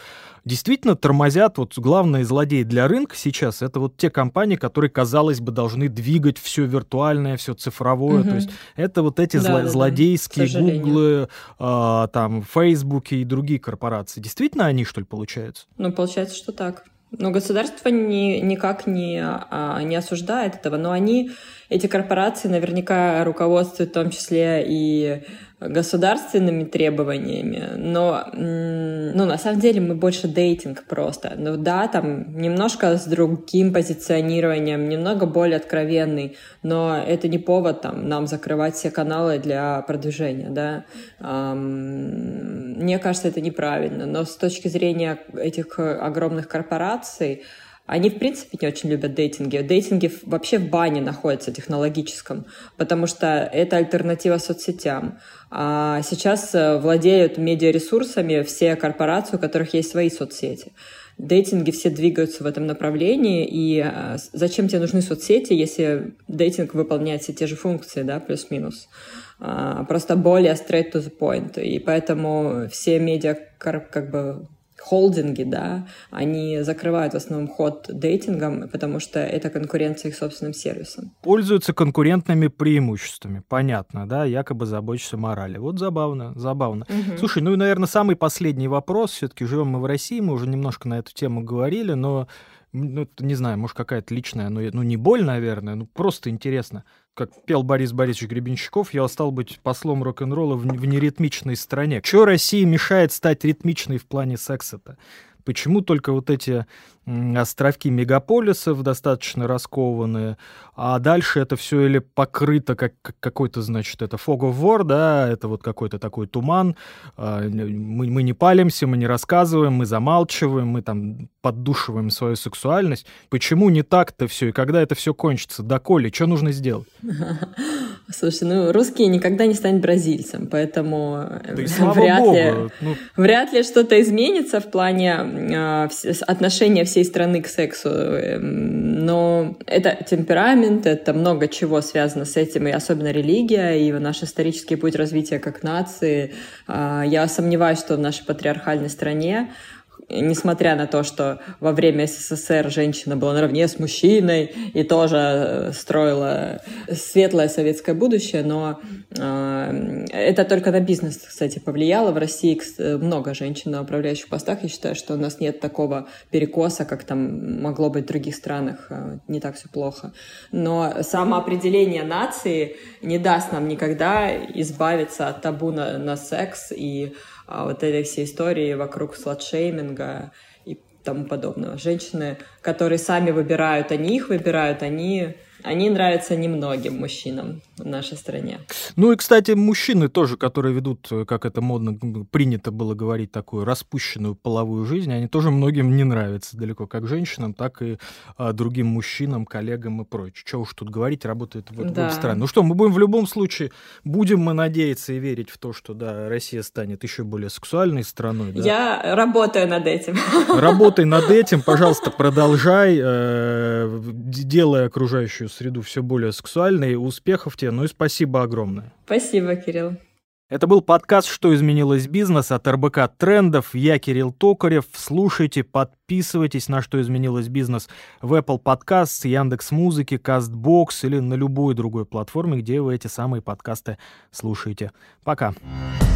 Действительно тормозят, вот главные злодеи для рынка сейчас, это вот те компании, которые, казалось бы, должны двигать все виртуальное, все цифровое. Угу. То есть это вот эти да, зло- да, злодейские Гуглы, э, там, Фейсбуки и другие корпорации. Действительно они, что ли, получаются? Ну, получается, что так. Но государство ни, никак не, а, не осуждает этого, но они, эти корпорации наверняка руководствуют в том числе и государственными требованиями, но ну, на самом деле мы больше дейтинг просто. Ну да, там немножко с другим позиционированием, немного более откровенный, но это не повод там, нам закрывать все каналы для продвижения, да. Мне кажется, это неправильно, но с точки зрения этих огромных корпораций, они, в принципе, не очень любят дейтинги. Дейтинги вообще в бане находятся технологическом, потому что это альтернатива соцсетям. А сейчас э, владеют медиаресурсами все корпорации, у которых есть свои соцсети. Дейтинги все двигаются в этом направлении, и э, зачем тебе нужны соцсети, если дейтинг выполняет все те же функции, да, плюс-минус. А, просто более straight to the point. И поэтому все медиа как бы холдинги, да, они закрывают в основном ход дейтингом, потому что это конкуренция их собственным сервисом. Пользуются конкурентными преимуществами, понятно, да, якобы заботятся о морали. Вот забавно, забавно. Угу. Слушай, ну и, наверное, самый последний вопрос, все-таки живем мы в России, мы уже немножко на эту тему говорили, но ну, не знаю, может, какая-то личная, но ну, не боль, наверное, ну, просто интересно как пел Борис Борисович Гребенщиков, я стал быть послом рок-н-ролла в, в неритмичной стране. Что России мешает стать ритмичной в плане секса-то? Почему только вот эти островки мегаполисов достаточно раскованные, а дальше это все или покрыто как какой-то, значит, это fog of war, да, это вот какой-то такой туман, а, мы, мы не палимся, мы не рассказываем, мы замалчиваем, мы там поддушиваем свою сексуальность. Почему не так-то все, и когда это все кончится, доколе, что нужно сделать? (laughs) Слушай, ну русский никогда не станет бразильцем, поэтому да вряд, Богу. ли, ну... вряд ли что-то изменится в плане э, отношения всей страны к сексу. Эм, но это темперамент, это много чего связано с этим, и особенно религия, и наш исторический путь развития как нации. Э, я сомневаюсь, что в нашей патриархальной стране несмотря на то, что во время СССР женщина была наравне с мужчиной и тоже э, строила светлое советское будущее, но э, это только на бизнес, кстати, повлияло. В России много женщин на управляющих постах. Я считаю, что у нас нет такого перекоса, как там могло быть в других странах. Э, не так все плохо. Но самоопределение нации не даст нам никогда избавиться от табу на, на секс и вот этой всей истории вокруг сладшейминга и тому подобного. Женщины, которые сами выбирают, они их выбирают, они они нравятся немногим мужчинам в нашей стране. Ну и, кстати, мужчины тоже, которые ведут, э, как это модно принято было говорить, такую распущенную половую жизнь, они тоже многим не нравятся далеко, как женщинам, так и а, другим мужчинам, коллегам и прочее. Что уж тут говорить, работает в да. стране. Ну что, мы будем в любом случае, будем мы надеяться и верить в то, что, да, Россия станет еще более сексуальной страной. Да? Я работаю над этим. Работай над (laughs) этим, пожалуйста, продолжай, э, делая окружающую среду все более сексуальной. Успехов тебе, ну и спасибо огромное. Спасибо, Кирилл. Это был подкаст «Что изменилось бизнес» от РБК Трендов. Я Кирилл Токарев. Слушайте, подписывайтесь на «Что изменилось бизнес» в Apple Podcasts, Яндекс Музыки, Castbox или на любой другой платформе, где вы эти самые подкасты слушаете. Пока. Пока.